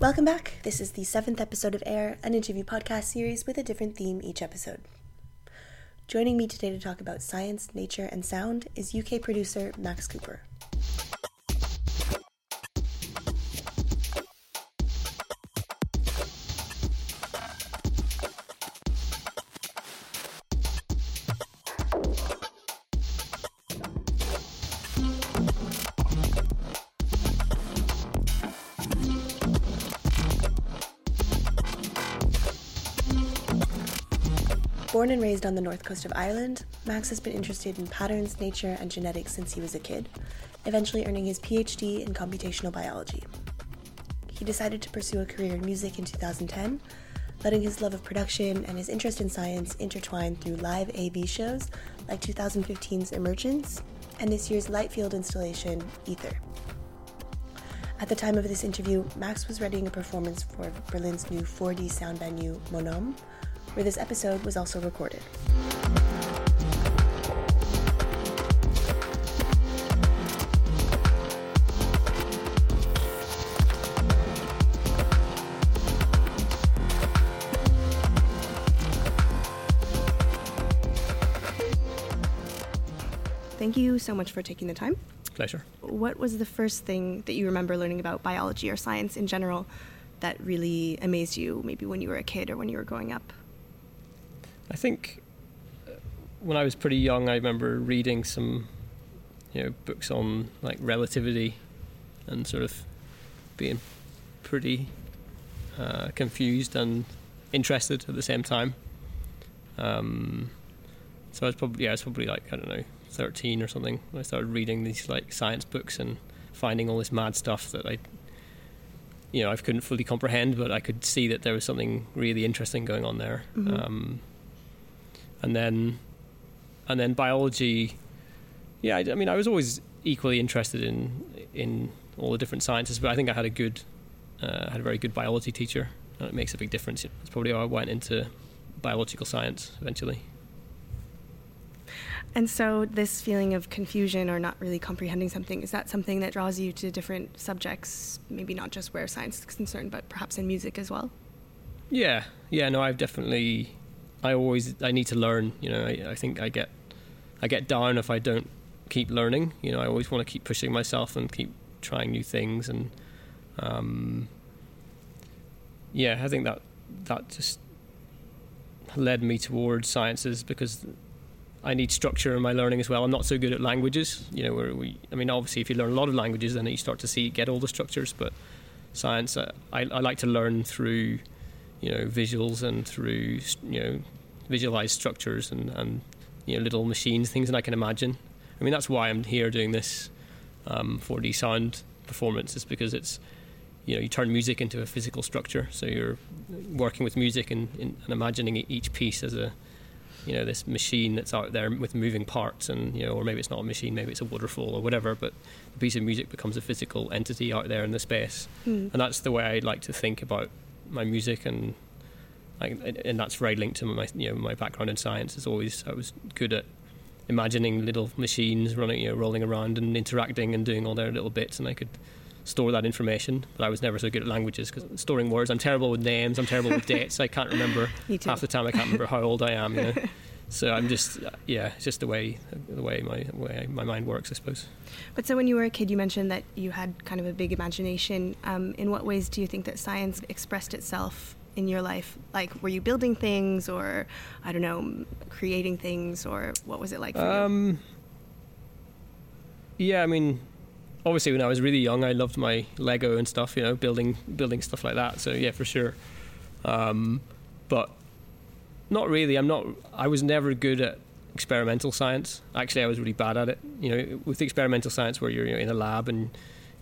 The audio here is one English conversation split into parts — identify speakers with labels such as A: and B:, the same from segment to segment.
A: Welcome back. This is the seventh episode of Air, an interview podcast series with a different theme each episode. Joining me today to talk about science, nature, and sound is UK producer Max Cooper. Born and raised on the north coast of Ireland, Max has been interested in patterns, nature, and genetics since he was a kid, eventually earning his PhD in computational biology. He decided to pursue a career in music in 2010, letting his love of production and his interest in science intertwine through live AV shows like 2015's Emergence and this year's Lightfield installation, Aether. At the time of this interview, Max was readying a performance for Berlin's new 4D sound venue, Monom, where this episode was also recorded. Thank you so much for taking the time.
B: Pleasure.
A: What was the first thing that you remember learning about biology or science in general that really amazed you, maybe when you were a kid or when you were growing up?
B: I think uh, when I was pretty young, I remember reading some, you know, books on like relativity, and sort of being pretty uh, confused and interested at the same time. Um, so I was probably yeah, I was probably like I don't know, thirteen or something when I started reading these like science books and finding all this mad stuff that I, you know, I couldn't fully comprehend, but I could see that there was something really interesting going on there.
A: Mhm.
B: Um, and then and then biology yeah I, I mean I was always equally interested in in all the different sciences but I think I had a good uh, had a very good biology teacher and it makes a big difference that's probably how I went into biological science eventually
A: And so, this feeling of confusion or not really comprehending something, is that something that draws you to different subjects? Maybe not just where science is concerned, but perhaps in music as well?
B: yeah yeah no I've definitely I always I need to learn you know I, I think I get I get down if I don't keep learning you know I always want to keep pushing myself and keep trying new things and um, yeah I think that that just led me towards sciences because I need structure in my learning as well. I'm not so good at languages you know where we I mean obviously if you learn a lot of languages then you start to see get all the structures but science uh, I, I like to learn through you know visuals and through you know visualized structures and, and you know little machines things that I can imagine. I mean that's why I'm here doing this um, 4D sound performance is because it's you know you turn music into a physical structure. So you're working with music and, and imagining each piece as a you know this machine that's out there with moving parts and you know or maybe it's not a machine maybe it's a waterfall or whatever but the piece of music becomes a physical entity out there in the space.
A: Hmm.
B: and that's the way I like to think about my music and like and that's very linked to my you know my background in science is always I was good at imagining little machines running you know rolling around and interacting and doing all their little bits and I could store that information but I was never so good at languages because storing words I'm terrible with names I'm terrible with dates I can't remember half the time I can't remember how old I am you know so I'm just yeah it's just the way the way my way my mind works I suppose
A: But so, when you were a kid, you mentioned that you had kind of a big imagination. Um, in what ways do you think that science expressed itself in your life? Like, were you building things, or I don't know, creating things, or what was it like for you?
B: Um, yeah, I mean, obviously when I was really young, I loved my Lego and stuff. You know, building building stuff like that. So yeah, for sure. Um, but not really. I'm not. I was never good at experimental science. Actually, I was really bad at it. You know, with experimental science, where you're, you know, in a lab and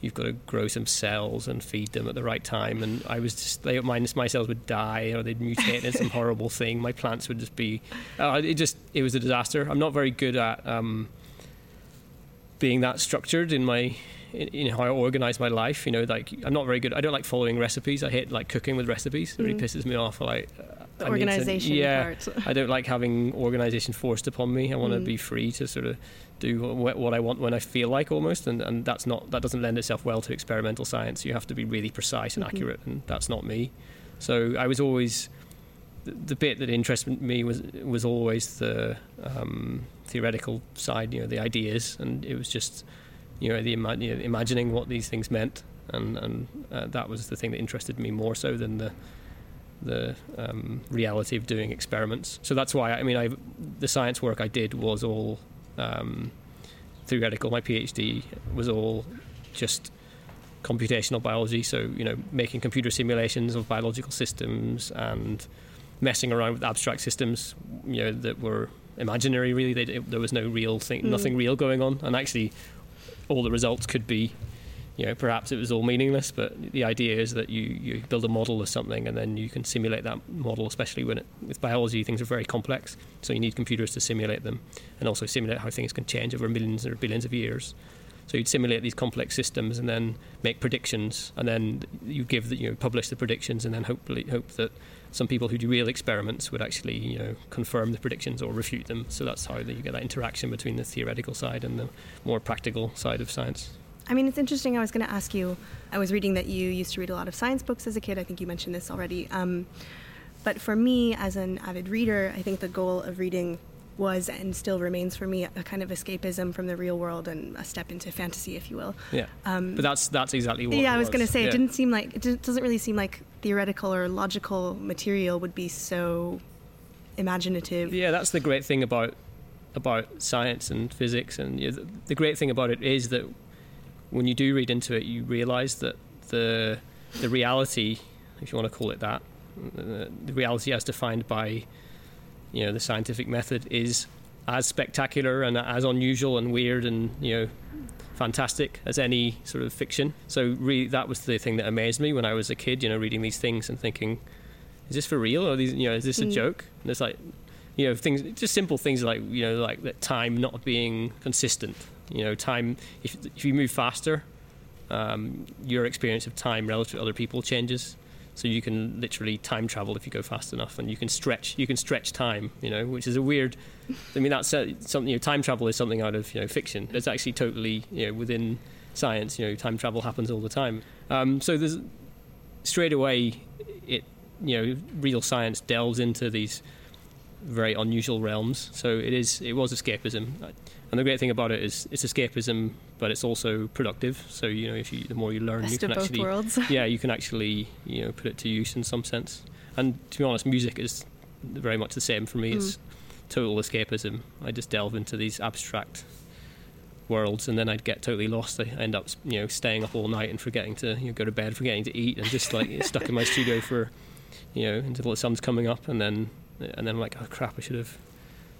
B: you've got to grow some cells and feed them at the right time. And I was just, they, my, my cells would die or they'd mutate into some horrible thing. My plants would just be, uh, it just, it was a disaster. I'm not very good at um, being that structured in my, in, in how I organize my life. You know, like I'm not very good. I don't like following recipes. I hate like cooking with recipes. It really
A: Mm.
B: pisses me off. Like, I to-
A: organization
B: yeah,
A: part.
B: I don't like having organization forced upon me. I want to
A: Mm.
B: be free to sort of do what, what I want when I feel like almost, and, and that's not that doesn't lend itself well to experimental science. You have to be really precise and
A: Mhm.
B: accurate, and that's not me. So I was always the, the bit that interested me was was always the um, theoretical side, you know, the ideas, and it was just you know the ima- you know, imagining what these things meant, and and uh, that was the thing that interested me more so than the the um, reality of doing experiments. So that's why I mean, I the science work I did was all um, theoretical. My PhD was all just computational biology. So you know, making computer simulations of biological systems and messing around with abstract systems. You know that were imaginary. Really, they, there was no real thing,
A: Mm.
B: nothing real going on, and actually, all the results could be you know, perhaps it was all meaningless, but the idea is that you, you build a model of something and then you can simulate that model, especially when it, with biology things are very complex. So you need computers to simulate them and also simulate how things can change over millions or billions of years. So you'd simulate these complex systems and then make predictions, and then you give the, you know publish the predictions, and then hopefully hope that some people who do real experiments would actually you know confirm the predictions or refute them. So that's how you get that interaction between the theoretical side and the more practical side of science.
A: I mean, it's interesting. I was going to ask you. I was reading that you used to read a lot of science books as a kid. I think you mentioned this already. Um, but for me, as an avid reader, I think the goal of reading was and still remains for me a kind of escapism from the real world and a step into fantasy, if you will.
B: Yeah.
A: Um,
B: But that's that's exactly what.
A: yeah, I was going to say
B: Yeah.
A: it didn't seem like it doesn't really seem like theoretical or logical material would be so imaginative.
B: Yeah, that's the great thing about about science and physics, and you know, the, the great thing about it is that when you do read into it, you realise that the the reality, if you want to call it that, the, the reality as defined by you know the scientific method is as spectacular and as unusual and weird and you know fantastic as any sort of fiction. So really, that was the thing that amazed me when I was a kid. You know, reading these things and thinking, is this for real or these? You know, is this a
A: Mm.
B: joke? And it's like, you know, things just simple things like you know, like that time not being consistent. You know, time if if you move faster, um, your experience of time relative to other people changes. So you can literally time travel if you go fast enough, and you can stretch. You can stretch time. You know, which is a weird. I mean, that's uh, something. You know, time travel is something out of you know fiction. It's actually totally you know within science. You know, time travel happens all the time. Um, so there's straight away, it you know, real science delves into these very unusual realms. So it is. It was escapism, and the great thing about it is it's escapism, but it's also productive. So you know, if you the more you learn, you can actually
A: worlds.
B: yeah, you can actually you know put it to use in some sense. And to be honest, music is very much the same for me. It's total escapism. I just delve into these abstract worlds, and then I'd get totally lost. I end up you know staying up all night and forgetting to you know, go to bed, forgetting to eat, and just like stuck in my studio for you know until the sun's coming up, and then and then I'm like, oh crap, I should have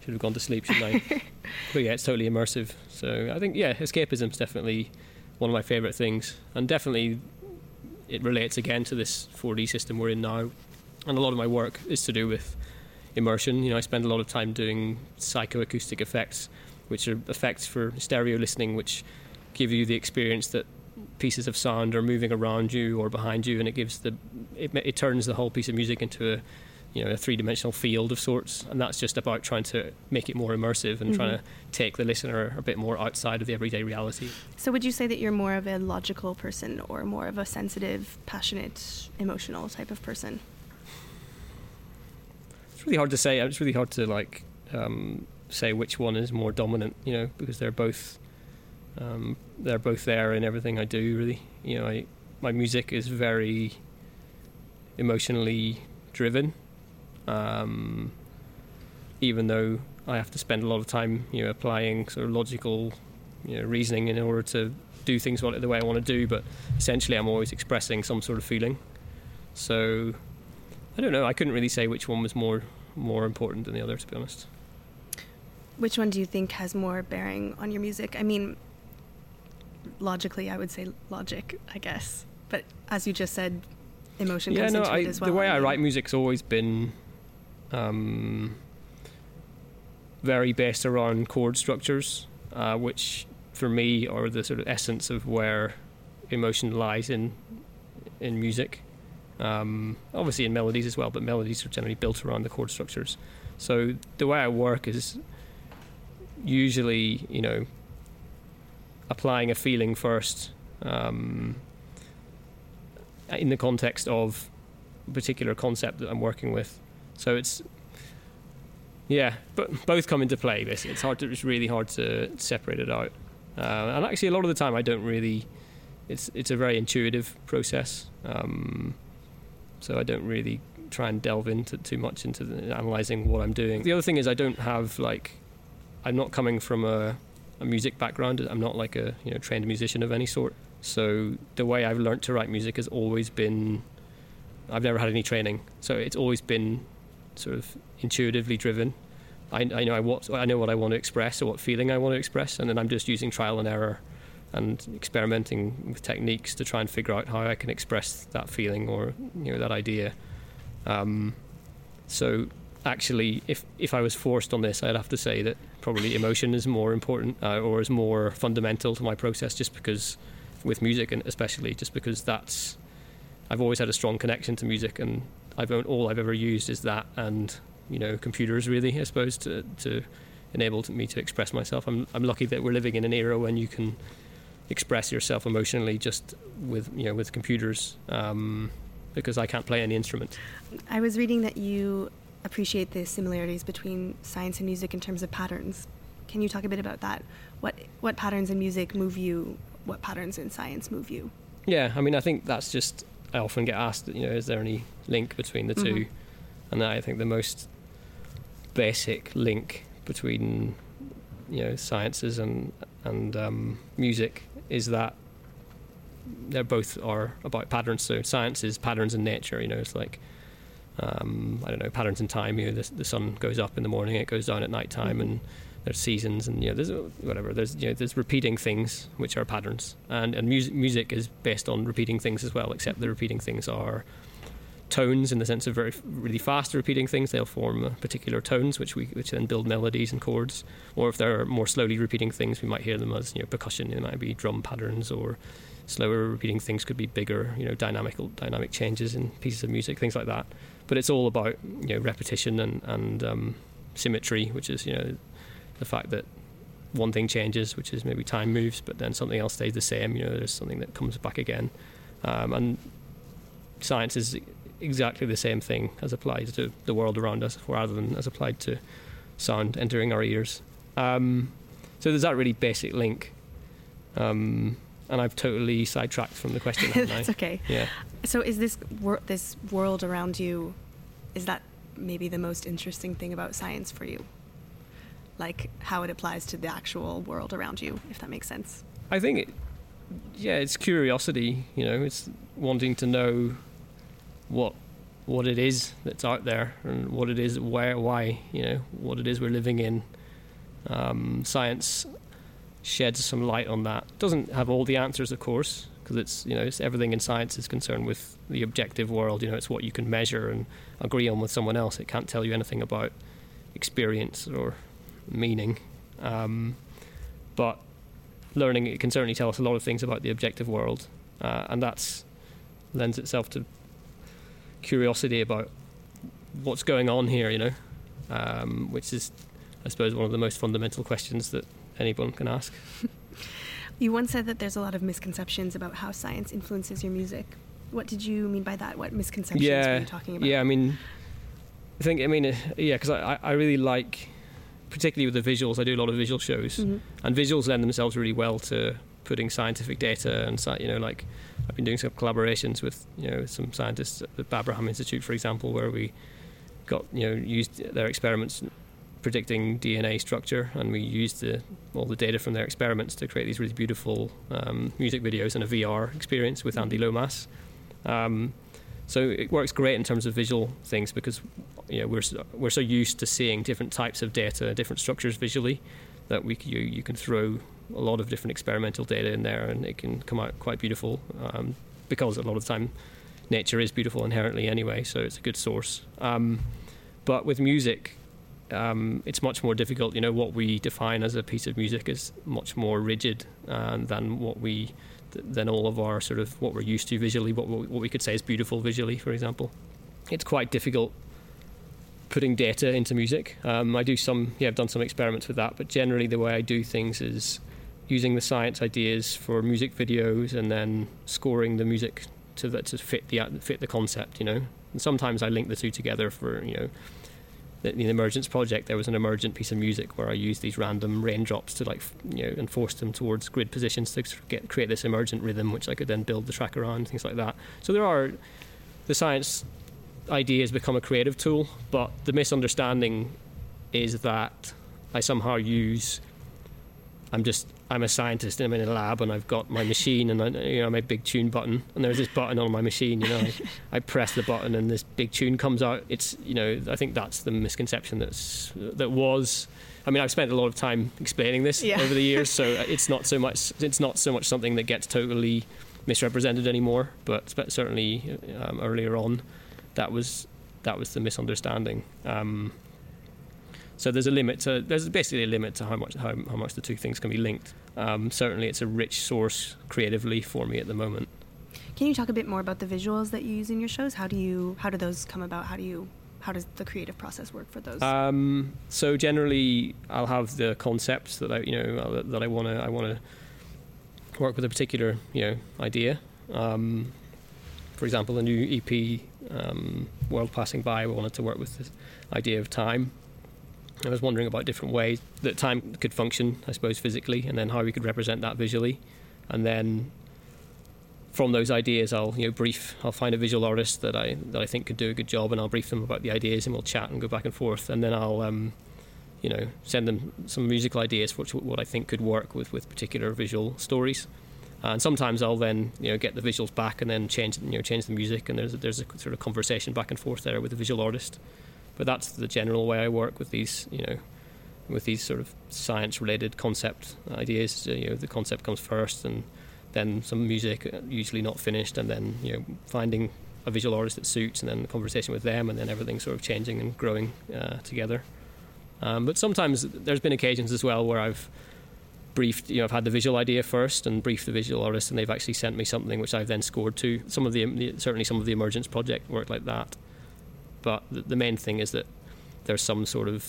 B: should have gone to sleep, shouldn't I? but yeah, it's totally immersive. So I think yeah, escapism's definitely one of my favourite things, and definitely it relates again to this 4D system we're in now. And a lot of my work is to do with immersion. You know, I spend a lot of time doing psychoacoustic effects, which are effects for stereo listening, which give you the experience that pieces of sound are moving around you or behind you, and it gives the it, it turns the whole piece of music into a you know a three dimensional field of sorts, and that's just about trying to make it more immersive and trying
A: Mhm.
B: to take the listener a bit more outside of the everyday reality.
A: So, would you say that you're more of a logical person or more of a sensitive, passionate, emotional type of person?
B: It's really hard to say. It's really hard to like um, say which one is more dominant. You know, because they're both um, they're both there in everything I do. Really, you know, I, my music is very emotionally driven. Um, even though I have to spend a lot of time, you know, applying sort of logical, you know, reasoning in order to do things what- the way I want to do, but essentially I'm always expressing some sort of feeling. So I don't know. I couldn't really say which one was more more important than the other, to be honest.
A: Which one do you think has more bearing on your music? I mean, logically, I would say logic, I guess. But as you just said, emotion
B: yeah,
A: comes
B: no.
A: into
B: I,
A: it as well.
B: the way I
A: mean,
B: write music's always been um, very based around chord structures, uh, which for me are the sort of essence of where emotion lies in in music. Um, obviously in melodies as well, but melodies are generally built around the chord structures. So the way I work is usually, you know, applying a feeling first um, in the context of a particular concept that I'm working with. So it's yeah, but both come into play. Basically, it's hard to it's really hard to separate it out. Uh, and actually, a lot of the time, I don't really. It's it's a very intuitive process. Um, so I don't really try and delve into too much into the, analyzing what I'm doing. The other thing is I don't have like I'm not coming from a, a music background. I'm not like a you know trained musician of any sort. So the way I've learned to write music has always been I've never had any training. So it's always been sort of intuitively driven. I, I know I what I know what I want to express or what feeling I want to express, and then I'm just using trial and error and experimenting with techniques to try and figure out how I can express that feeling or you know that idea. Um, so actually, if if I was forced on this, I'd have to say that probably emotion is more important uh, or is more fundamental to my process, just because with music and especially just because that's I've always had a strong connection to music and I've all I've ever used is that and you know computers really I suppose to to enable me to express myself. I'm I'm lucky that we're living in an era when you can express yourself emotionally just with you know with computers um, because I can't play any instrument.
A: I was reading that you appreciate the similarities between science and music in terms of patterns. Can you talk a bit about that? What what patterns in music move you? What patterns in science move you?
B: Yeah, I mean, I think that's just I often get asked, you know, is there any link between the 2
A: Mhm.
B: And I think the most basic link between you know sciences and and um, music is that they both are about patterns. So science is patterns in nature. You know, it's like um, I don't know patterns in time. You know, the, the sun goes up in the morning, it goes down at night time, and there's seasons, and you know, there's whatever. There's you know, there's repeating things which are patterns, and and music music is based on repeating things as well. Except the repeating things are tones in the sense of very really fast repeating things. They'll form uh, particular tones, which we which then build melodies and chords. Or if they're more slowly repeating things, we might hear them as you know percussion. It might be drum patterns, or slower repeating things could be bigger, you know, dynamical dynamic changes in pieces of music, things like that. But it's all about you know repetition and and um, symmetry, which is you know the fact that one thing changes, which is maybe time moves, but then something else stays the same. You know, there's something that comes back again, um, and science is exactly the same thing as applied to the world around us, rather than as applied to sound entering our ears. Um, so there's that really basic link. Um, and I've totally sidetracked from the question. haven't I?
A: That's okay.
B: Yeah.
A: So is this wor- this world around you? Is that maybe the most interesting thing about science for you? Like how it applies to the actual world around you, if that makes sense.
B: I think, it, yeah, it's curiosity. You know, it's wanting to know what what it is that's out there and what it is, where, why. You know, what it is we're living in. Um, science sheds some light on that. Doesn't have all the answers, of course, because it's you know it's everything in science is concerned with the objective world. You know, it's what you can measure and agree on with someone else. It can't tell you anything about experience or meaning. Um, but learning it can certainly tell us a lot of things about the objective world, uh, and that lends itself to curiosity about what's going on here. You know, um, which is, I suppose, one of the most fundamental questions that anyone can ask.
A: You once said that there's a lot of misconceptions about how science influences your music. What did you mean by that? What misconceptions were you talking about?
B: Yeah, I mean, I think I mean, uh, yeah, because I, I really like, particularly with the visuals. I do a lot of visual shows,
A: Mhm.
B: and visuals lend themselves really well to putting scientific data and you know, like I've been doing some collaborations with you know some scientists at the Babraham Institute, for example, where we got you know used their experiments predicting DNA structure, and we used the, all the data from their experiments to create these really beautiful um, music videos and a VR experience with Andy Lomas. Um, so it works great in terms of visual things because you know, we're we're so used to seeing different types of data, different structures visually, that we you you can throw a lot of different experimental data in there, and it can come out quite beautiful. Um, because a lot of the time, nature is beautiful inherently anyway, so it's a good source. Um, but with music, um, it's much more difficult. You know, what we define as a piece of music is much more rigid uh, than what we than all of our sort of what we're used to visually, what what we could say is beautiful visually, for example. It's quite difficult putting data into music. Um, I do some, yeah, I've done some experiments with that, but generally the way I do things is using the science ideas for music videos and then scoring the music to the, to fit the fit the concept, you know. And sometimes I link the two together for you know the, the emergence project. There was an emergent piece of music where I used these random raindrops to like you know enforce them towards grid positions to get create this emergent rhythm, which I could then build the track around, things like that. So there are the science idea has become a creative tool, but the misunderstanding is that I somehow use I'm just I'm a scientist and I'm in a lab and I've got my machine and I, you know my big tune button and there's this button on my machine you know I, I, press the button and this big tune comes out. It's you know I think that's the misconception that's that was. I mean I've spent a lot of time explaining this yeah. over the years so it's not so much it's not so much something that gets totally misrepresented anymore but certainly um, earlier on that was that was the misunderstanding. Um, so there's a limit to there's basically a limit to how much how, how much the two things can be linked. Um, certainly, it's a rich source creatively for me at the moment.
A: Can you talk a bit more about the visuals that you use in your shows? How do you how do those come about? How do you how does the creative process work for those?
B: Um, so generally, I'll have the concepts that I you know that I want to I want to work with a particular you know idea. Um, for example, the new EP, um, World Passing By, I wanted to work with this idea of time I was wondering about different ways that time could function, I suppose, physically, and then how we could represent that visually. And then from those ideas, I'll you know brief. I'll find a visual artist that I that I think could do a good job, and I'll brief them about the ideas, and we'll chat and go back and forth. And then I'll um, you know send them some musical ideas for what I think could work with with particular visual stories. And sometimes I'll then you know get the visuals back and then change you know change the music, and there's a, there's a sort of conversation back and forth there with the visual artist. But that's the general way I work with these, you know, with these sort of science-related concept ideas. You know, the concept comes first, and then some music, uh, usually not finished, and then you know, finding a visual artist that suits, and then the conversation with them, and then everything sort of changing and growing uh, together. Um, but sometimes there's been occasions as well where I've briefed, you know, I've had the visual idea first and briefed the visual artist, and they've actually sent me something which I've then scored to. Some of the certainly some of the emergence project work like that. But the, the main thing is that there's some sort of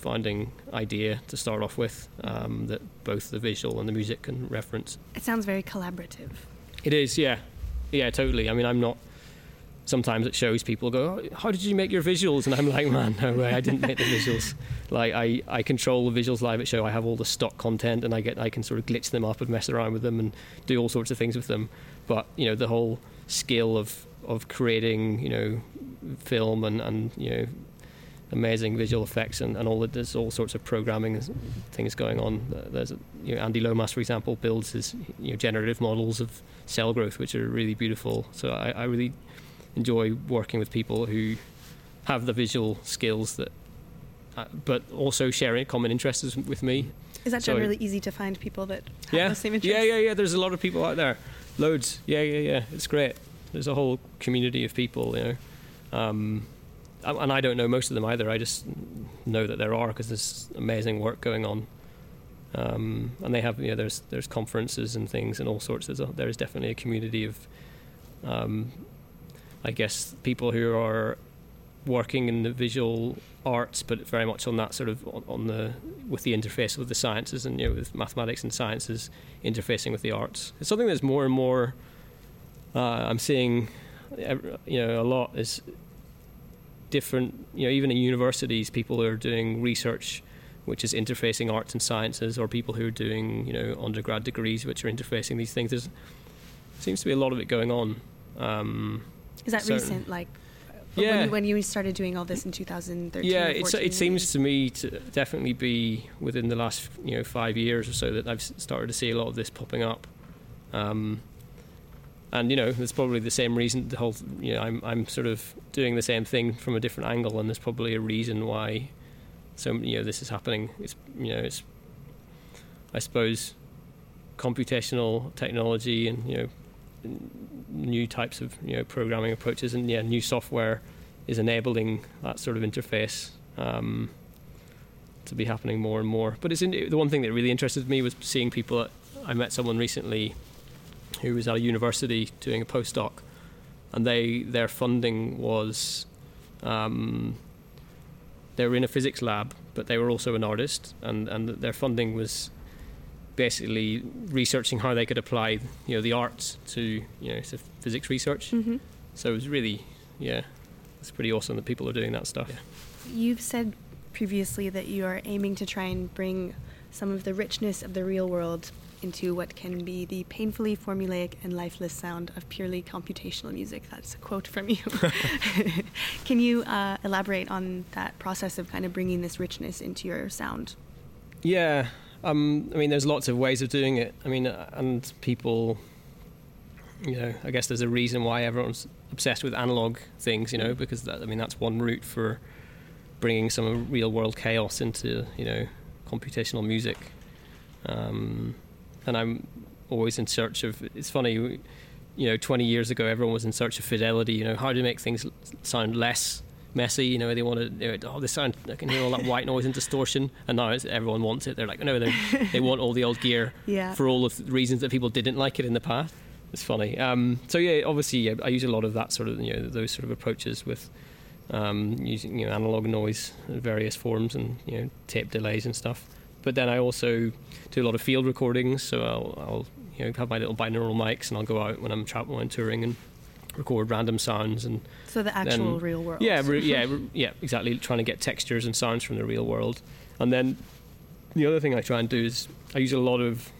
B: founding idea to start off with um, that both the visual and the music can reference.
A: It sounds very collaborative.
B: It is, yeah, yeah, totally. I mean, I'm not. Sometimes it shows people go, oh, "How did you make your visuals?" And I'm like, "Man, no way, I didn't make the visuals. like, I, I control the visuals live at show. I have all the stock content, and I get I can sort of glitch them up and mess around with them and do all sorts of things with them. But you know, the whole skill of of creating, you know, film and, and you know amazing visual effects and, and all the, there's all sorts of programming things going on. There's you know, Andy Lomas, for example, builds his you know, generative models of cell growth, which are really beautiful. So I, I really enjoy working with people who have the visual skills that, uh, but also sharing common interests with me.
A: Is that generally so, easy to find people that have
B: yeah,
A: the same interests?
B: Yeah, yeah, yeah. There's a lot of people out there, loads. Yeah, yeah, yeah. It's great. There's a whole community of people, you know. Um, and I don't know most of them either. I just know that there are because there's amazing work going on. Um, and they have, you know, there's there's conferences and things and all sorts. There's a, there is definitely a community of, um, I guess, people who are working in the visual arts, but very much on that sort of on, the with the interface with the sciences and you know with mathematics and sciences interfacing with the arts. It's something that's more and more. Uh, I'm seeing you know, a lot is different. You know, even in universities, people are doing research which is interfacing arts and sciences, or people who are doing you know undergrad degrees which are interfacing these things. There seems to be a lot of it going on. Um,
A: is that certain, recent? Like yeah. When, when, you started doing all this in 2013?
B: Yeah, it seems to me to definitely be within the last you know five years or so that I've started to see a lot of this popping up. Um, and you know there's probably the same reason the whole you know I'm I'm sort of doing the same thing from a different angle and there's probably a reason why so you know this is happening. It's you know it's I suppose computational technology and you know new types of you know programming approaches and yeah new software is enabling that sort of interface um, to be happening more and more. But it's in, the one thing that really interested me was seeing people I met someone recently who was at a university doing a postdoc, and they their funding was. Um, they were in a physics lab, but they were also an artist, and, and their funding was basically researching how they could apply you know the arts to you know to physics research.
A: Mm-hmm.
B: So it was really yeah, it's pretty awesome that people are doing that stuff.
A: You've said previously that you are aiming to try and bring some of the richness of the real world into what can be the painfully formulaic and lifeless sound of purely computational music. That's a quote from you. can you uh, elaborate on that process of kind of bringing this richness into your sound?
B: Yeah, um, I mean, there's lots of ways of doing it. I mean, uh, and people, you know, I guess there's a reason why everyone's obsessed with analog things, you know, because that, I mean, that's one route for bringing some real world chaos into, you know, computational music. Um, and I'm always in search of. It's funny, you know, 20 years ago, everyone was in search of fidelity. You know, how do you make things sound less messy. You know, they want to. Oh, this sound. I can hear all that white noise and distortion. And now everyone wants it. They're like, no, they want all the old gear
A: yeah.
B: for all of the reasons that people didn't like it in the past. It's funny. Um, so yeah, obviously, yeah, I use a lot of that sort of you know those sort of approaches with um, using you know analog noise in various forms and you know tape delays and stuff. But then I also do a lot of field recordings. So I'll, I'll you know have my little binaural mics and I'll go out when I'm traveling, when I'm touring and record random sounds and
A: so the actual then, real world.
B: Yeah, re- yeah, re- yeah, exactly. Trying to get textures and sounds from the real world, and then the other thing I try and do is I use a lot of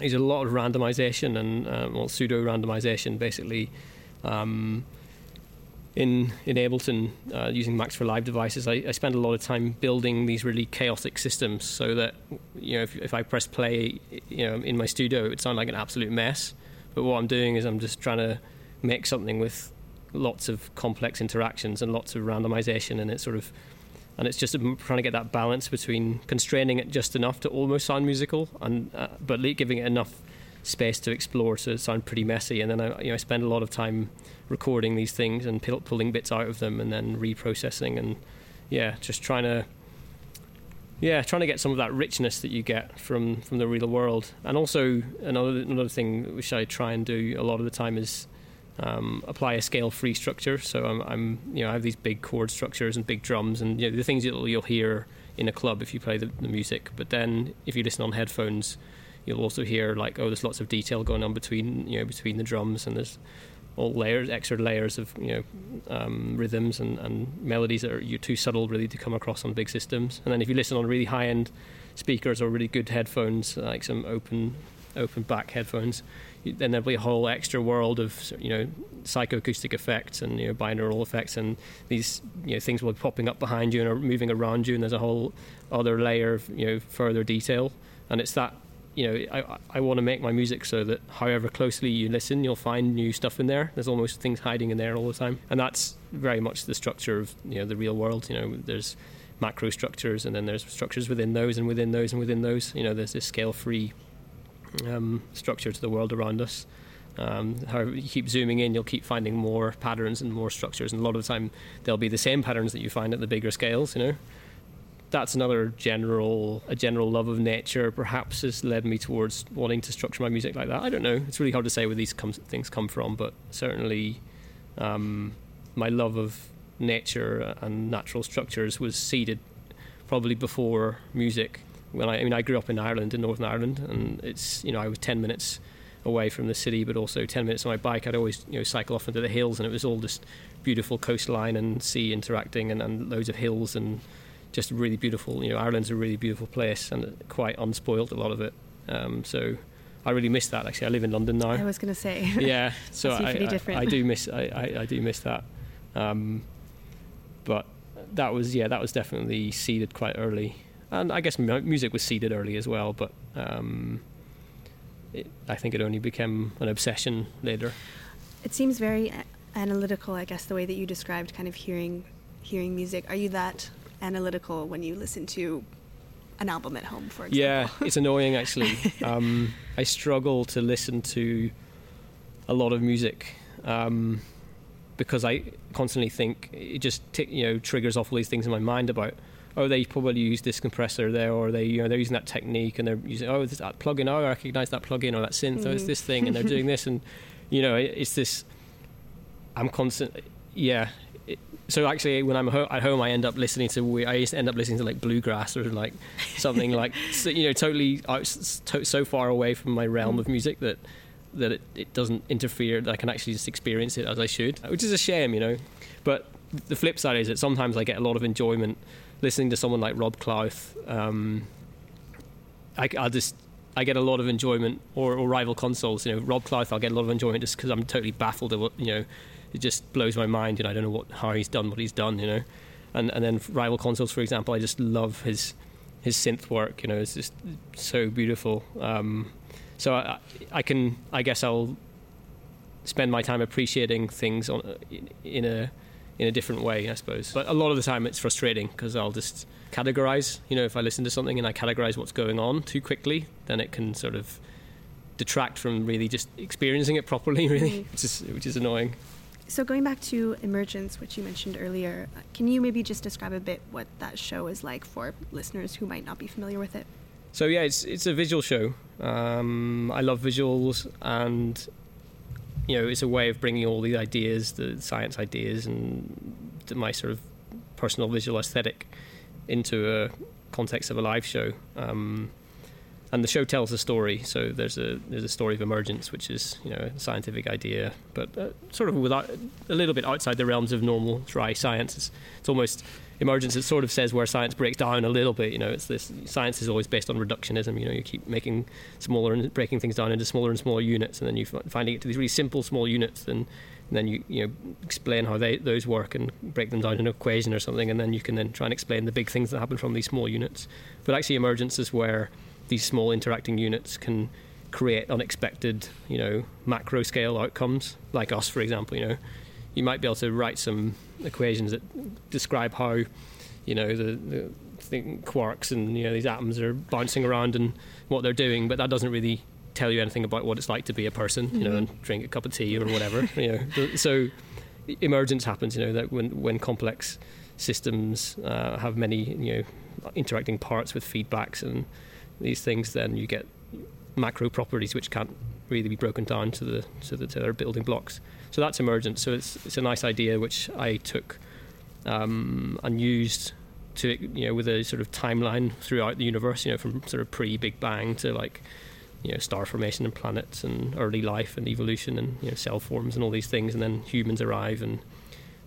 B: I use a lot of randomization and um, well pseudo randomization, basically. Um, in in Ableton, uh, using Max for Live devices, I, I, spend a lot of time building these really chaotic systems, so that you know if, if I press play, you know, in my studio, it would sound like an absolute mess. But what I'm doing is I'm just trying to make something with lots of complex interactions and lots of randomization, and it's sort of and it's just trying to get that balance between constraining it just enough to almost sound musical, and uh, but giving it enough space to explore so it sound pretty messy. And then I, you know, I spend a lot of time recording these things and pulling bits out of them and then reprocessing and yeah, just trying to yeah, trying to get some of that richness that you get from from the real world. And also another another thing which I try and do a lot of the time is um, apply a scale-free structure. So I'm, I'm, you know I have these big chord structures and big drums and you know, the things you'll, you'll hear in a club if you play the, the music. But then if you listen on headphones, you'll also hear like oh there's lots of detail going on between you know between the drums and there's all layers extra layers of you know um, rhythms and, and melodies that are you're too subtle really to come across on big systems. And then if you listen on really high end speakers or really good headphones like some open open back headphones then there'll be a whole extra world of you know psychoacoustic effects and you know binaural effects. And these you know things will be popping up behind you and are moving around you and there's a whole other layer of you know further detail. And it's that you know, I, I want to make my music so that however closely you listen, you'll find new stuff in there. There's almost things hiding in there all the time, and that's very much the structure of you know the real world. You know, there's macro structures, and then there's structures within those, and within those, and within those. You know, there's this scale-free um, structure to the world around us. Um, however, you keep zooming in, you'll keep finding more patterns and more structures, and a lot of the time they'll be the same patterns that you find at the bigger scales. You know, that's another general a general love of nature perhaps has led me towards wanting to structure my music like that. I don't know. It's really hard to say where these things come from but certainly um, my love of nature and natural structures was seeded probably before music. When I, I mean I grew up in Ireland in Northern Ireland and it's you know I was 10 minutes away from the city but also 10 minutes on my bike. I'd always you know cycle off into the hills and it was all just beautiful coastline and sea interacting and, and loads of hills and just really beautiful. You know, Ireland's a really beautiful place and quite unspoiled a lot of it. Um, so I really miss that. Actually, I live in London now.
A: I was going to say.
B: yeah, so I, I, I, do miss I, I, I do miss that. Um, but that was yeah that was definitely seeded quite early, and I guess music was seeded early as well. But um, it, I think it only became an obsession later.
A: It seems very analytical, I guess, the way that you described kind of hearing hearing music. Are you that analytical when you listen to an album at home, for example.
B: Yeah, it's annoying actually. um, I struggle to listen to a lot of music um, because I constantly think it just t- you know triggers off all these things in my mind about oh, they probably use this compressor there, or they, you know, they're using that technique, and they're using, oh, this, that plugin, oh, I recognize that plugin, or that synth, mm-hmm. oh, it's this thing, and they're doing this, and you know, it, it's this. I'm constant, yeah. So actually, when I'm ho- at home, I end up listening to I end up listening to like bluegrass or like something like so, you know totally so far away from my realm mm. of music that that it, it doesn't interfere that I can actually just experience it as I should, which is a shame, you know. But the flip side is that sometimes I get a lot of enjoyment listening to someone like Rob Clouth. Um, I, I just I get a lot of enjoyment, or, or Rival Consoles. You know, Rob Clouth, I'll get a lot of enjoyment just because I'm totally baffled at what you know. It just blows my mind, you know, I don't know what how he's done what he's done. You know, and and then Rival Consoles, for example, I just love his his synth work. You know, it's just so beautiful. Um, so I, I can, I guess, I'll spend my time appreciating things on in a in a different way, I suppose. But a lot of the time it's frustrating because I'll just categorize. You know, if I listen to something and I categorize what's going on too quickly, then it can sort of detract from really just experiencing it properly, really, mm-hmm. which is which is annoying.
A: So going back to Emergence, which you mentioned earlier, can you maybe just describe a bit what that show is like for listeners who might not be familiar with it?
B: So yeah, it's it's a visual show. Um, I love visuals, and you know, it's a way of bringing all the ideas, the science ideas, and my sort of personal visual aesthetic into a context of a live show. Um, and the show tells a story. So there's a there's a story of emergence, which is you know a scientific idea, but uh, sort of without a little bit outside the realms of normal dry science. It's, it's almost emergence. It sort of says where science breaks down a little bit. You know, it's this science is always based on reductionism. You know, you keep making smaller and breaking things down into smaller and smaller units, and then you finding it to these really simple small units, and, and then you you know explain how they those work and break them down in an equation or something, and then you can then try and explain the big things that happen from these small units. But actually, emergence is where these small interacting units can create unexpected, you know, macro scale outcomes, like us, for example. You know, you might be able to write some equations that describe how, you know, the, the quarks and you know these atoms are bouncing around and what they're doing, but that doesn't really tell you anything about what it's like to be a person, you know, mm-hmm. and drink a cup of tea or whatever, you know. So emergence happens, you know, that when when complex systems uh, have many, you know, interacting parts with feedbacks and these things, then you get macro properties which can't really be broken down to the to the to their building blocks. So that's emergent. So it's it's a nice idea which I took um, and used to you know with a sort of timeline throughout the universe. You know from sort of pre Big Bang to like you know star formation and planets and early life and evolution and you know cell forms and all these things, and then humans arrive and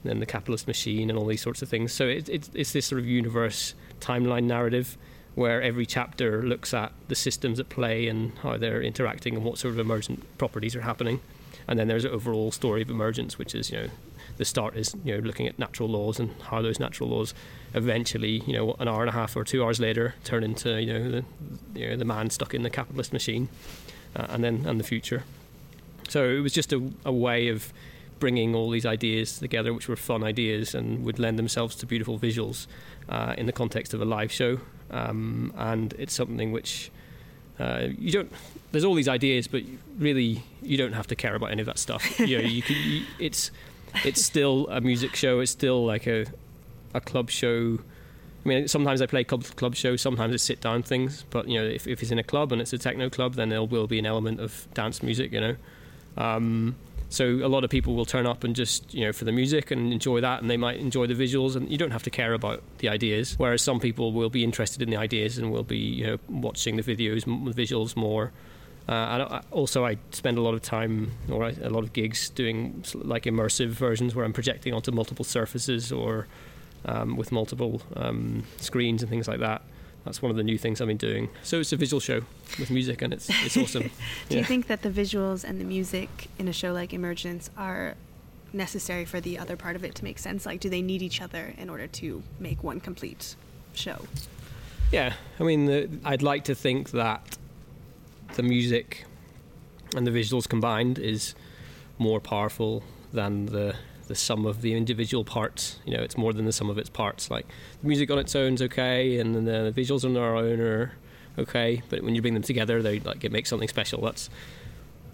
B: then the capitalist machine and all these sorts of things. So it, it, it's this sort of universe timeline narrative where every chapter looks at the systems at play and how they're interacting and what sort of emergent properties are happening. And then there's an overall story of emergence, which is, you know, the start is, you know, looking at natural laws and how those natural laws eventually, you know, an hour and a half or two hours later turn into, you know, the, you know, the man stuck in the capitalist machine uh, and then, and the future. So it was just a, a way of bringing all these ideas together, which were fun ideas and would lend themselves to beautiful visuals uh, in the context of a live show um, and it's something which uh, you don't. There's all these ideas, but really you don't have to care about any of that stuff. you know, you can. You, it's it's still a music show. It's still like a a club show. I mean, sometimes I play club club shows. Sometimes it's sit down things. But you know, if if it's in a club and it's a techno club, then there will be an element of dance music. You know. Um, so a lot of people will turn up and just you know for the music and enjoy that, and they might enjoy the visuals, and you don't have to care about the ideas. Whereas some people will be interested in the ideas and will be you know watching the videos, the visuals more. Uh, also, I spend a lot of time or a lot of gigs doing like immersive versions where I'm projecting onto multiple surfaces or um, with multiple um, screens and things like that that's one of the new things I've been doing. So it's a visual show with music, and it's it's awesome.
A: Do yeah. you think that the visuals and the music in a show like Emergence are necessary for the other part of it to make sense? Like, do they need each other in order to make one complete show?
B: Yeah, I mean, the, I'd like to think that the music and the visuals combined is more powerful than the the sum of the individual parts. You know, it's more than the sum of its parts. Like the music on its own is okay, and then the visuals on their own are okay. But when you bring them together, they like it makes something special. That's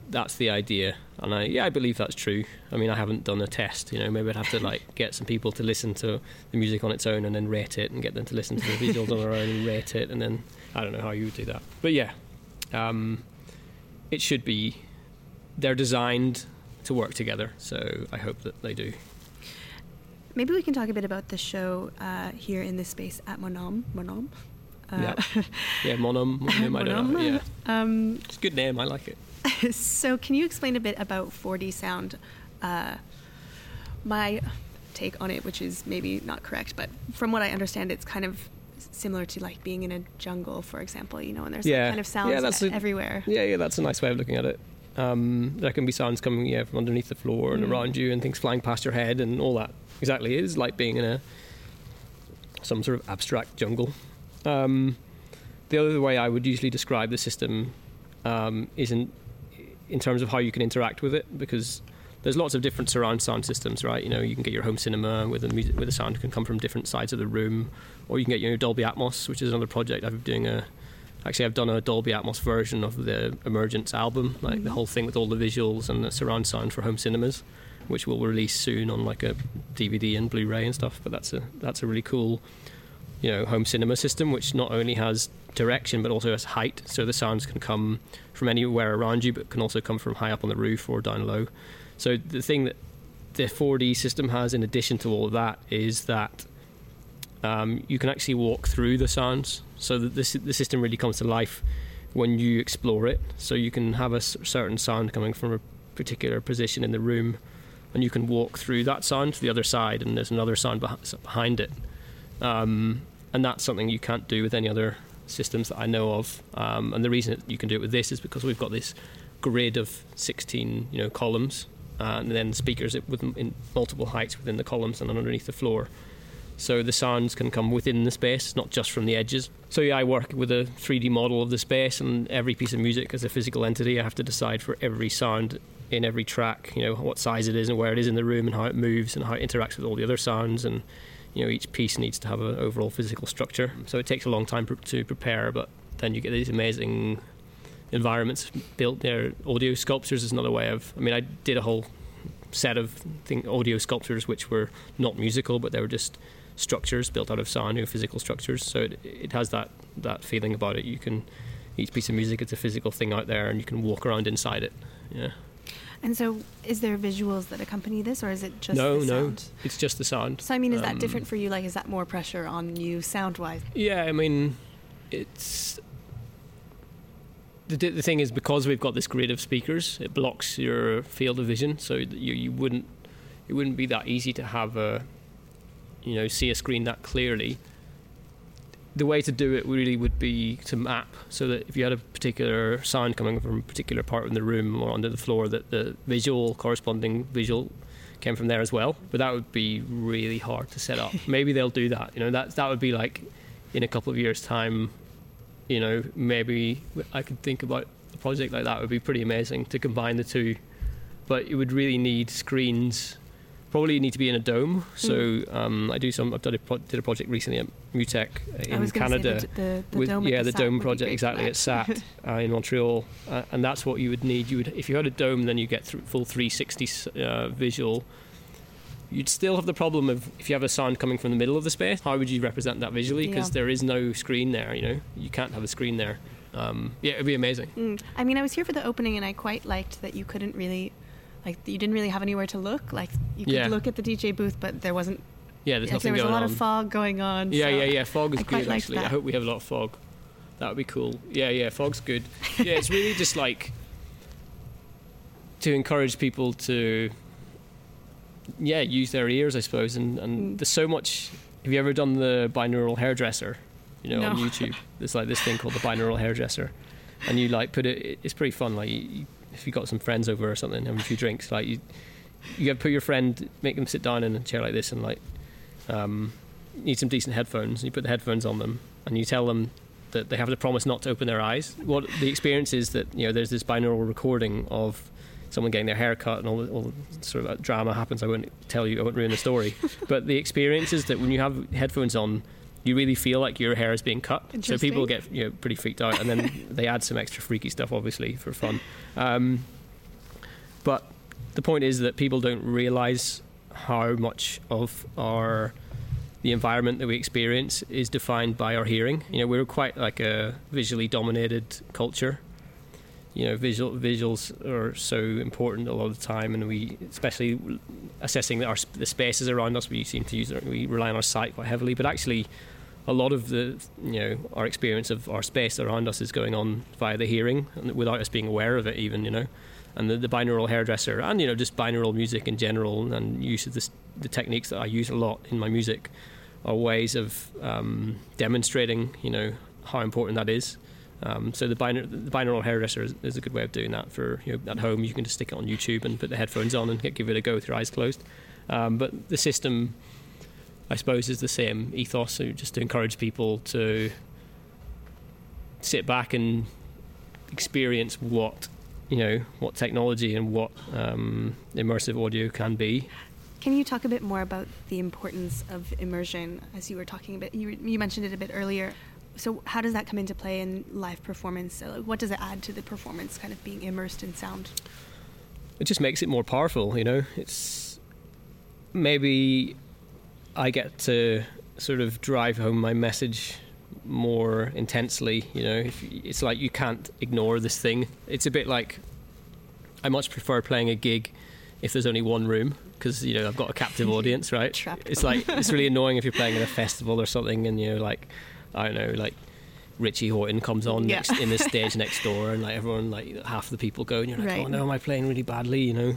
B: that's the idea, and I yeah I believe that's true. I mean I haven't done a test, you know. Maybe I'd have to like get some people to listen to the music on its own and then rate it, and get them to listen to the visuals on their own and rate it, and then I don't know how you would do that, but yeah, um, it should be. They're designed to work together, so I hope that they do.
A: Maybe we can talk a bit about the show uh, here in this space at Monom. Monom. Uh,
B: yeah, yeah, Monom. Monom I don't know. Yeah,
A: um,
B: it's a good name. I like
A: it. so, can you explain a bit about 4D sound? Uh, my take on it, which is maybe not correct, but from what I understand, it's kind of similar to like being in a jungle, for example. You know, and there's yeah. kind of sounds yeah, that's a, everywhere.
B: Yeah, yeah, that's a nice way of looking at it. Um, there can be sounds coming yeah, from underneath the floor and mm. around you, and things flying past your head, and all that exactly it is like being in a some sort of abstract jungle. Um, the other way I would usually describe the system um, is in, in terms of how you can interact with it, because there's lots of different surround sound systems, right? You know, you can get your home cinema where the music, the sound can come from different sides of the room, or you can get your Dolby Atmos, which is another project I've been doing a. Actually, I've done a Dolby Atmos version of the Emergence album, like mm-hmm. the whole thing with all the visuals and the surround sound for home cinemas which will release soon on like a DVD and Blu-ray and stuff. But that's a that's a really cool, you know, home cinema system which not only has direction but also has height, so the sounds can come from anywhere around you, but can also come from high up on the roof or down low. So the thing that the 4D system has, in addition to all of that, is that um, you can actually walk through the sounds. So that this, the system really comes to life when you explore it. So you can have a certain sound coming from a particular position in the room and you can walk through that sound to the other side, and there's another sound behind it. Um, and that's something you can't do with any other systems that I know of. Um, and the reason you can do it with this is because we've got this grid of 16, you know, columns, uh, and then speakers with in multiple heights within the columns and underneath the floor. So the sounds can come within the space, not just from the edges. So yeah, I work with a 3D model of the space, and every piece of music as a physical entity. I have to decide for every sound in every track, you know, what size it is and where it is in the room and how it moves and how it interacts with all the other sounds and you know each piece needs to have an overall physical structure. So it takes a long time to prepare, but then you get these amazing environments built there. Audio sculptures is another way of. I mean, I did a whole set of thing, audio sculptures which were not musical, but they were just structures built out of sound, know, physical structures. So it, it has that that feeling about it. You can each piece of music it's a physical thing out there, and you can walk around inside it. Yeah.
A: And so, is there visuals that accompany this, or is it just
B: no,
A: the
B: sound? no? It's just the sound.
A: So, I mean, is um, that different for you? Like, is that more pressure on you sound-wise?
B: Yeah, I mean, it's the the thing is because we've got this grid of speakers, it blocks your field of vision, so you you wouldn't it wouldn't be that easy to have a you know see a screen that clearly the way to do it really would be to map so that if you had a particular sound coming from a particular part in the room or under the floor that the visual corresponding visual came from there as well. But that would be really hard to set up. Maybe they'll do that you know that that would be like in a couple of years time you know maybe I could think about a project like that would be pretty amazing to combine the two. But it would really need screens probably need to be in a dome. So mm. um, I do some. I've done a pro- did a project recently at MUTEK in Canada.
A: The, the, the with,
B: yeah,
A: the,
B: the dome project exactly at SAT uh, in Montreal, uh, and that's what you would need. You would if you had a dome, then you get th- full 360 uh, visual. You'd still have the problem of if you have a sound coming from the middle of the space. How would you represent that visually? Because yeah. there is no screen there. You know, you can't have a screen there. Um, yeah, it'd be amazing.
A: Mm. I mean, I was here for the opening, and I quite liked that you couldn't really like you didn't really have anywhere to look. Like you could yeah. look at the DJ booth, but there wasn't.
B: Yeah, there's nothing
A: There was
B: a
A: lot
B: on.
A: of fog going on.
B: Yeah,
A: so
B: yeah, yeah. Fog is
A: I
B: good actually.
A: That.
B: I hope we have a lot of fog. That would be cool. Yeah, yeah. Fog's good. yeah, it's really just like to encourage people to yeah use their ears, I suppose. And and mm. there's so much. Have you ever done the binaural hairdresser? You know,
A: no.
B: on YouTube. There's like this thing called the binaural hairdresser, and you like put it. It's pretty fun. Like you, if you've got some friends over or something, having a few drinks, like you, you put your friend, make them sit down in a chair like this, and like, um, need some decent headphones. You put the headphones on them, and you tell them that they have to promise not to open their eyes. What the experience is that you know there's this binaural recording of someone getting their hair cut and all the, all the sort of drama happens. I won't tell you, I won't ruin the story. but the experience is that when you have headphones on, you really feel like your hair is being cut. So people get you know pretty freaked out, and then they add some extra freaky stuff, obviously for fun. Um, But the point is that people don't realize how much of our the environment that we experience is defined by our hearing. You know, we're quite like a visually dominated culture. You know, visual visuals are so important a lot of the time, and we, especially assessing our the spaces around us, we seem to use we rely on our sight quite heavily. But actually, a lot of the you know our experience of our space around us is going on via the hearing, without us being aware of it, even you know. And the, the binaural hairdresser, and you know, just binaural music in general, and use of this, the techniques that I use a lot in my music, are ways of um, demonstrating, you know, how important that is. Um, so the, binaural, the binaural hairdresser is, is, a good way of doing that. For you know, at home, you can just stick it on YouTube and put the headphones on and give it a go with your eyes closed. Um, but the system, I suppose, is the same ethos. So just to encourage people to sit back and experience what you know what technology and what um, immersive audio can be.
A: Can you talk a bit more about the importance of immersion, as you were talking about? You, you mentioned it a bit earlier so how does that come into play in live performance? What does it add to the performance, kind of being immersed in sound?
B: It just makes it more powerful. You know, it's maybe I get to sort of drive home my message more intensely. You know, it's like you can't ignore this thing. It's a bit like I much prefer playing a gig if there's only one room because you know I've got a captive audience, right? it's like it's really annoying if you're playing at a festival or something and you're like I don't know, like Richie Hawtin comes on yeah. next in the stage next door, and like everyone, like half the people go, and you're like, oh, right. oh no, am I playing really badly? You know.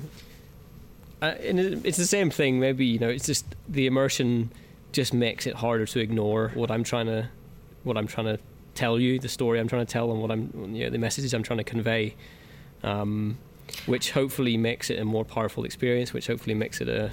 B: And it's the same thing. Maybe you know, it's just the immersion just makes it harder to ignore what I'm trying to, what I'm trying to tell you, the story I'm trying to tell, and what I'm, you know, the messages I'm trying to convey. Um, which hopefully makes it a more powerful experience, which hopefully makes it a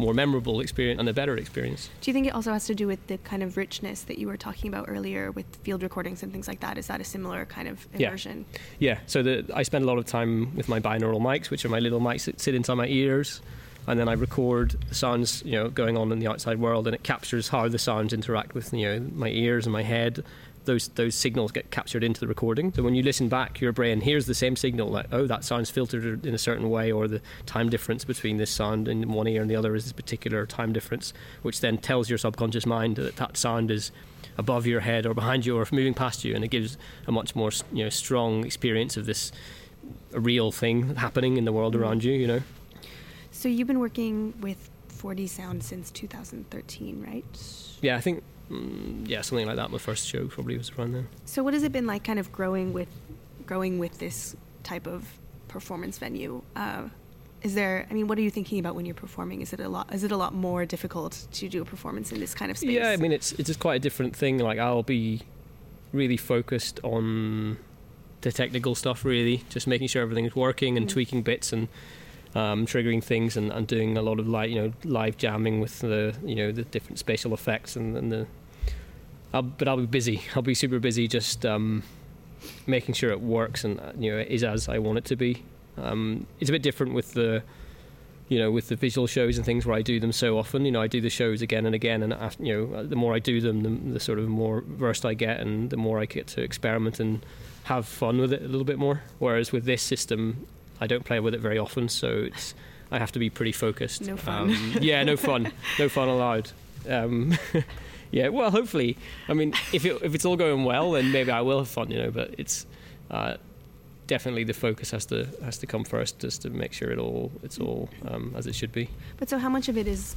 B: more memorable experience and a better experience.
A: Do you think it also has to do with the kind of richness that you were talking about earlier with field recordings and things like that? Is that a similar kind of immersion?
B: Yeah. yeah. So the, I spend a lot of time with my binaural mics, which are my little mics that sit inside my ears. And then I record the sounds, you know, going on in the outside world, and it captures how the sounds interact with, you know, my ears and my head, those those signals get captured into the recording. So when you listen back, your brain hears the same signal, like oh that sounds filtered in a certain way, or the time difference between this sound in one ear and the other is this particular time difference, which then tells your subconscious mind that that sound is above your head or behind you or moving past you, and it gives a much more you know strong experience of this a real thing happening in the world mm-hmm. around you. You know.
A: So you've been working with 4D sound since 2013, right?
B: Yeah, I think mm, yeah, something like that. My first show probably was around then.
A: So, what has it been like, kind of growing with, growing with this type of performance venue? Uh, is there? I mean, what are you thinking about when you're performing? Is it a lot? Is it a lot more difficult to do a performance in this kind of space?
B: Yeah, I mean, it's it's just quite a different thing. Like, I'll be really focused on the technical stuff, really, just making sure everything is working and mm. tweaking bits and um, triggering things and, and, doing a lot of like you know live jamming with the you know the different spatial effects and, and the I'll, but I'll be busy. I'll be super busy just um, making sure it works and you know is as I want it to be. Um, it's a bit different with the you know with the visual shows and things where I do them so often. You know I do the shows again and again, and after, you know the more I do them, the, the sort of more versed I get, and the more I get to experiment and have fun with it a little bit more. Whereas with this system, I don't play with it very often, so it's I have to be pretty focused.
A: No fun. Um,
B: yeah, no fun. no fun allowed. Um, yeah, well, hopefully. I mean, if it, if it's all going well, then maybe I will have fun, you know. But it's uh, definitely the focus has to has to come first, just to make sure it all it's all um, as it should be.
A: But so, how much of it is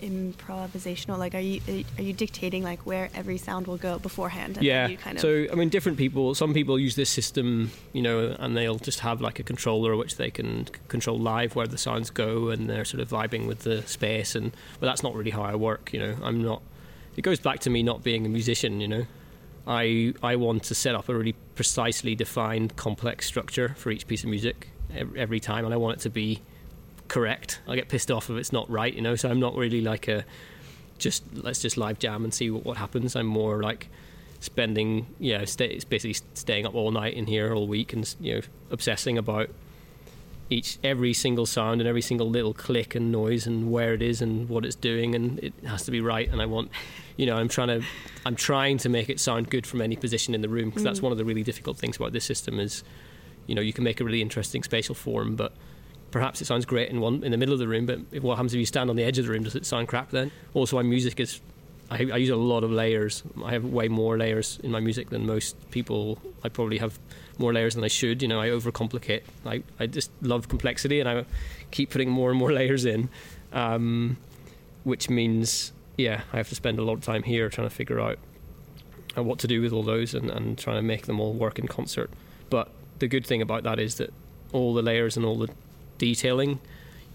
A: improvisational? Like, are you are you dictating like where every sound will go beforehand?
B: yeah. Kind of so, I mean, different people. Some people use this system, you know, and they'll just have like a controller which they can control live where the sounds go, and they're sort of vibing with the space. And but that's not really how I work. You know, I'm not. It goes back to me not being a musician. You know, I I want to set up a really precisely defined, complex structure for each piece of music every time, and I want it to be correct. I get pissed off if it's not right, you know. So I'm not really like a just let's just live jam and see what, what happens. I'm more like spending yeah, stay, it's basically staying up all night in here all week and you know obsessing about each every single sound and every single little click and noise and where it is and what it's doing and it has to be right and I want you know I'm trying to I'm trying to make it sound good from any position in the room because mm. that's one of the really difficult things about this system is you know you can make a really interesting spatial form, but perhaps it sounds great in one in the middle of the room, but if, what happens if you stand on the edge of the room? Does it sound crap then? Also, my music is. I, I use a lot of layers. I have way more layers in my music than most people. I probably have more layers than I should. You know, I overcomplicate. I, I just love complexity, and I keep putting more and more layers in, um, which means yeah, I have to spend a lot of time here trying to figure out uh, what to do with all those and, and trying to make them all work in concert. But the good thing about that is that all the layers and all the detailing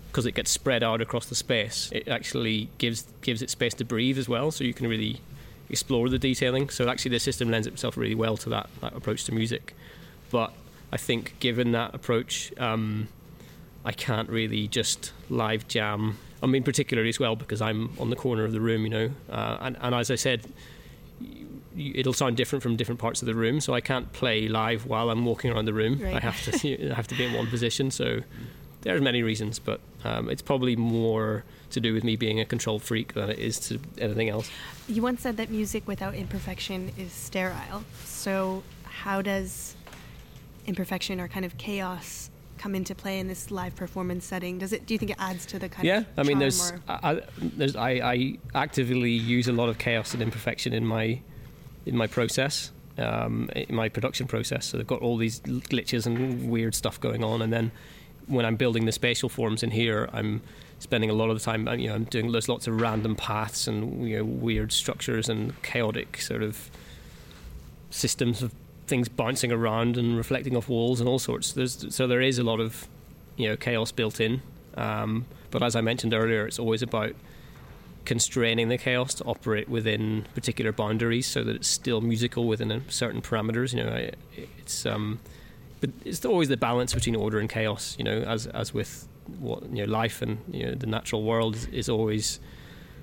B: because it gets spread out across the space. It actually gives gives it space to breathe as well, so you can really explore the detailing. So actually, the system lends itself really well to that, that approach to music. But I think, given that approach, um, I can't really just live jam. I mean, particularly as well because I'm on the corner of the room, you know, uh, and, and as I said, it'll sound different from different parts of the room. So I can't play live while I'm walking around the room.
A: Right.
B: I have to I have to be in one position. So there's many reasons, but um, it's probably more to do with me being a control freak than it is to anything else.
A: You once said that music without imperfection is sterile. So how does imperfection or kind of chaos come into play in this live performance setting? Does it? Do you think it adds to the kind
B: yeah,
A: of yeah?
B: I mean, there's, I- there's, I, I actively use a lot of chaos and imperfection in my, in my process, um, in my production process. So they've got all these glitches and weird stuff going on, and then when I'm building the spatial forms in here, I'm spending a lot of the time, you know, I'm doing there's lots of random paths and you know weird structures and chaotic sort of systems of things bouncing around and reflecting off walls and all sorts. There's, so there is a lot of you know chaos built in. Um, but as I mentioned earlier, it's always about constraining the chaos to operate within particular boundaries, so that it's still musical within certain parameters. You know, I- it's um, but it's always the balance between order and chaos. You know, as as with what you know, life and you know the natural world is, is always,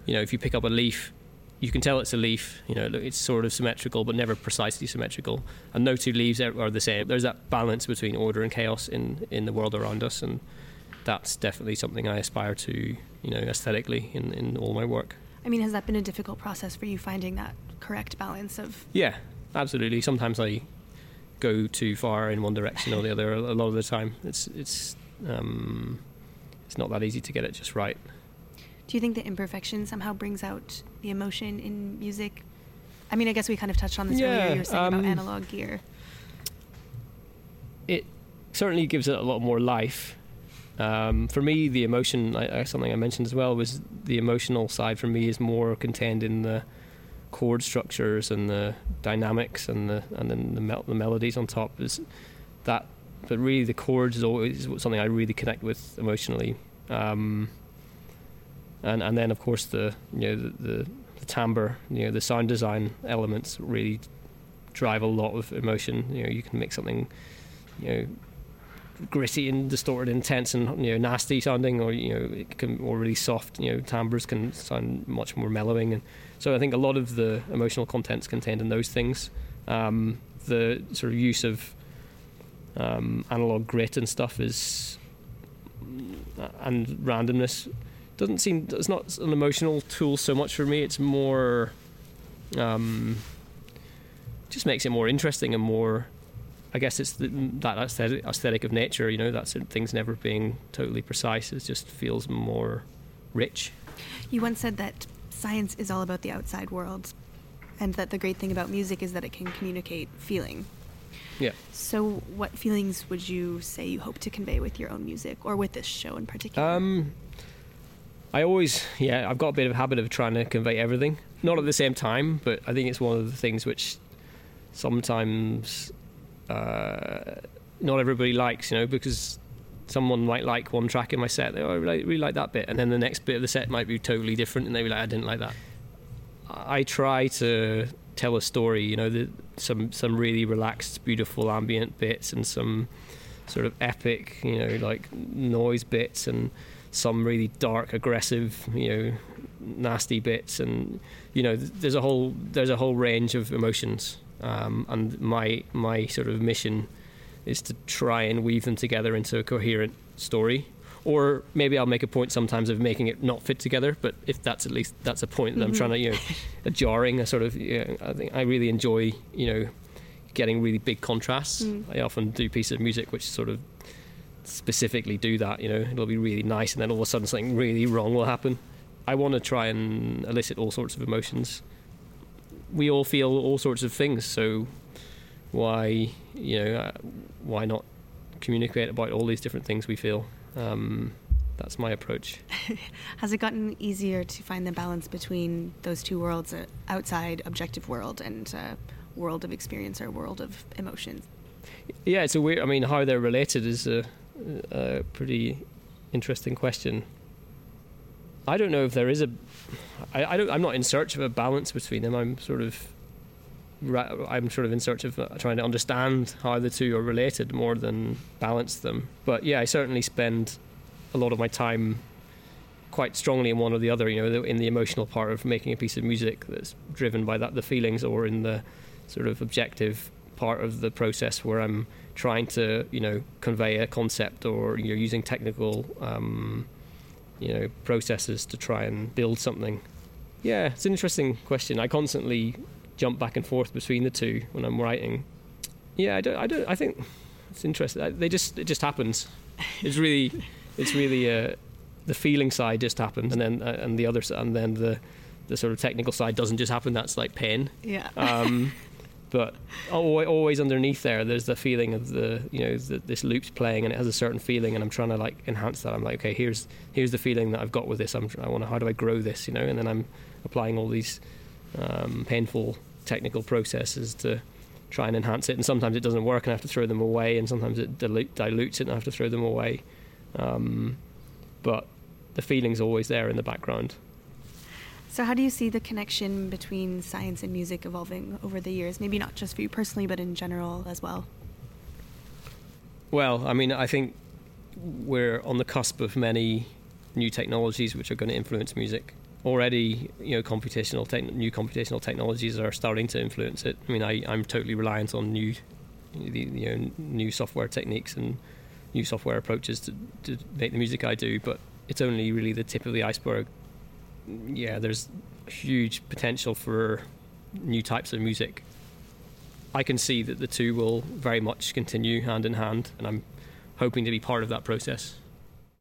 B: you know, if you pick up a leaf, you can tell it's a leaf. You know, it's sort of symmetrical, but never precisely symmetrical. And no two leaves are are the same. There's that balance between order and chaos in in the world around us, and that's definitely something I aspire to. You know, aesthetically in in all my work.
A: I mean, has that been a difficult process for you finding that correct balance of?
B: Yeah, absolutely. Sometimes I go too far in one direction or the other. A lot of the time, it's it's um, it's not that easy to get it just right.
A: Do you think that imperfection somehow brings out the emotion in music? I mean, I guess we kind of touched on this
B: Yeah,
A: earlier. You were saying
B: um,
A: about analog gear.
B: It certainly gives it a lot more life. Um, for me, the emotion, I, I, something I mentioned as well, was the emotional side. For me, is more contained in the chord structures and the dynamics and the and then the, mel- the melodies on top. Is that? But really, the chords is always something I really connect with emotionally. Um, and and then of course the you know the, the, the timbre, you know the sound design elements really drive a lot of emotion. You know, you can make something, you know, gritty and distorted, intense and you know nasty sounding, or you know, it can or really soft. You know, timbres can sound much more mellowing, and so I think a lot of the emotional content's contained in those things. Um, the sort of use of um, analog grit and stuff is and randomness doesn't seem it's not an emotional tool so much for me. It's more um, just makes it more interesting and more. I guess it's the, that aesthetic, aesthetic of nature. You know, that's things never being totally precise. It just feels more rich.
A: You once said that science is all about the outside world, and that the great thing about music is that it can communicate feeling.
B: Yeah.
A: So, what feelings would you say you hope to convey with your own music, or with this show in particular?
B: Um, I always, yeah, I've got a bit of a habit of trying to convey everything. Not at the same time, but I think it's one of the things which sometimes uh, not everybody likes, you know, because someone might like one track in my set. They oh, I really, really like that bit, and then the next bit of the set might be totally different, and they be like, I didn't like that. I try to tell a story, you know, the, some some really relaxed, beautiful ambient bits, and some sort of epic, you know, like noise bits, and some really dark, aggressive, you know, nasty bits, and you know, there's a whole there's a whole range of emotions, um, and my my sort of mission is to try and weave them together into a coherent story. Or maybe I'll make a point sometimes of making it not fit together, but if that's at least that's a point that I'm trying to, you know, a jarring, a sort of, you know, I think I really enjoy, you know, getting really big contrasts. I often do pieces of music which sort of specifically do that. You know, it'll be really nice, and then all of a sudden something really wrong will happen. I want to try and elicit all sorts of emotions. We all feel all sorts of things, so why, you know, uh, why not communicate about all these different things we feel? Um, that's my approach.
A: Has it gotten easier to find the balance between those two worlds, uh, outside objective world and uh, world of experience or world of emotions?
B: Yeah, it's a weird. I mean, how they're related is a, a pretty interesting question. I don't know if there is a. I, I don't. I'm not in search of a balance between them. I'm sort of. I'm sort of in search of uh, trying to understand how the two are related more than balance them. But yeah, I certainly spend a lot of my time quite strongly in one or the other. You know, in the emotional part of making a piece of music that's driven by that the feelings, or in the sort of objective part of the process where I'm trying to, you know, convey a concept or you're using technical, um, you know, processes to try and build something. Yeah, it's an interesting question. I constantly jump back and forth between the two when I'm writing. Yeah, I don't. I don't. I think it's interesting. They just. It just happens. It's really. It's really. Uh, the feeling side just happens, and then uh, and the other and then the the sort of technical side doesn't just happen. That's like pain.
A: Yeah.
B: Um, but always underneath there, there's the feeling of the you know the, this loop's playing and it has a certain feeling, and I'm trying to like enhance that. I'm like, okay, here's here's the feeling that I've got with this. I'm I want to how do I grow this, you know? And then I'm applying all these um, painful technical processes to try and enhance it. And sometimes it doesn't work, and I have to throw them away. And sometimes it dilute, dilutes it, and I have to throw them away. Um, but the feeling's always there in the background.
A: So, how do you see the connection between science and music evolving over the years? Maybe not just for you personally, but in general as well.
B: Well, I mean, I think we're on the cusp of many new technologies which are going to influence music. Already, you know, computational tech new computational technologies are starting to influence it. I mean, I, I'm totally reliant on new, you know, new software techniques and new software approaches to, to make the music I do. But it's only really the tip of the iceberg. Yeah, there's huge potential for new types of music. I can see that the two will very much continue hand in hand, and I'm hoping to be part of that process.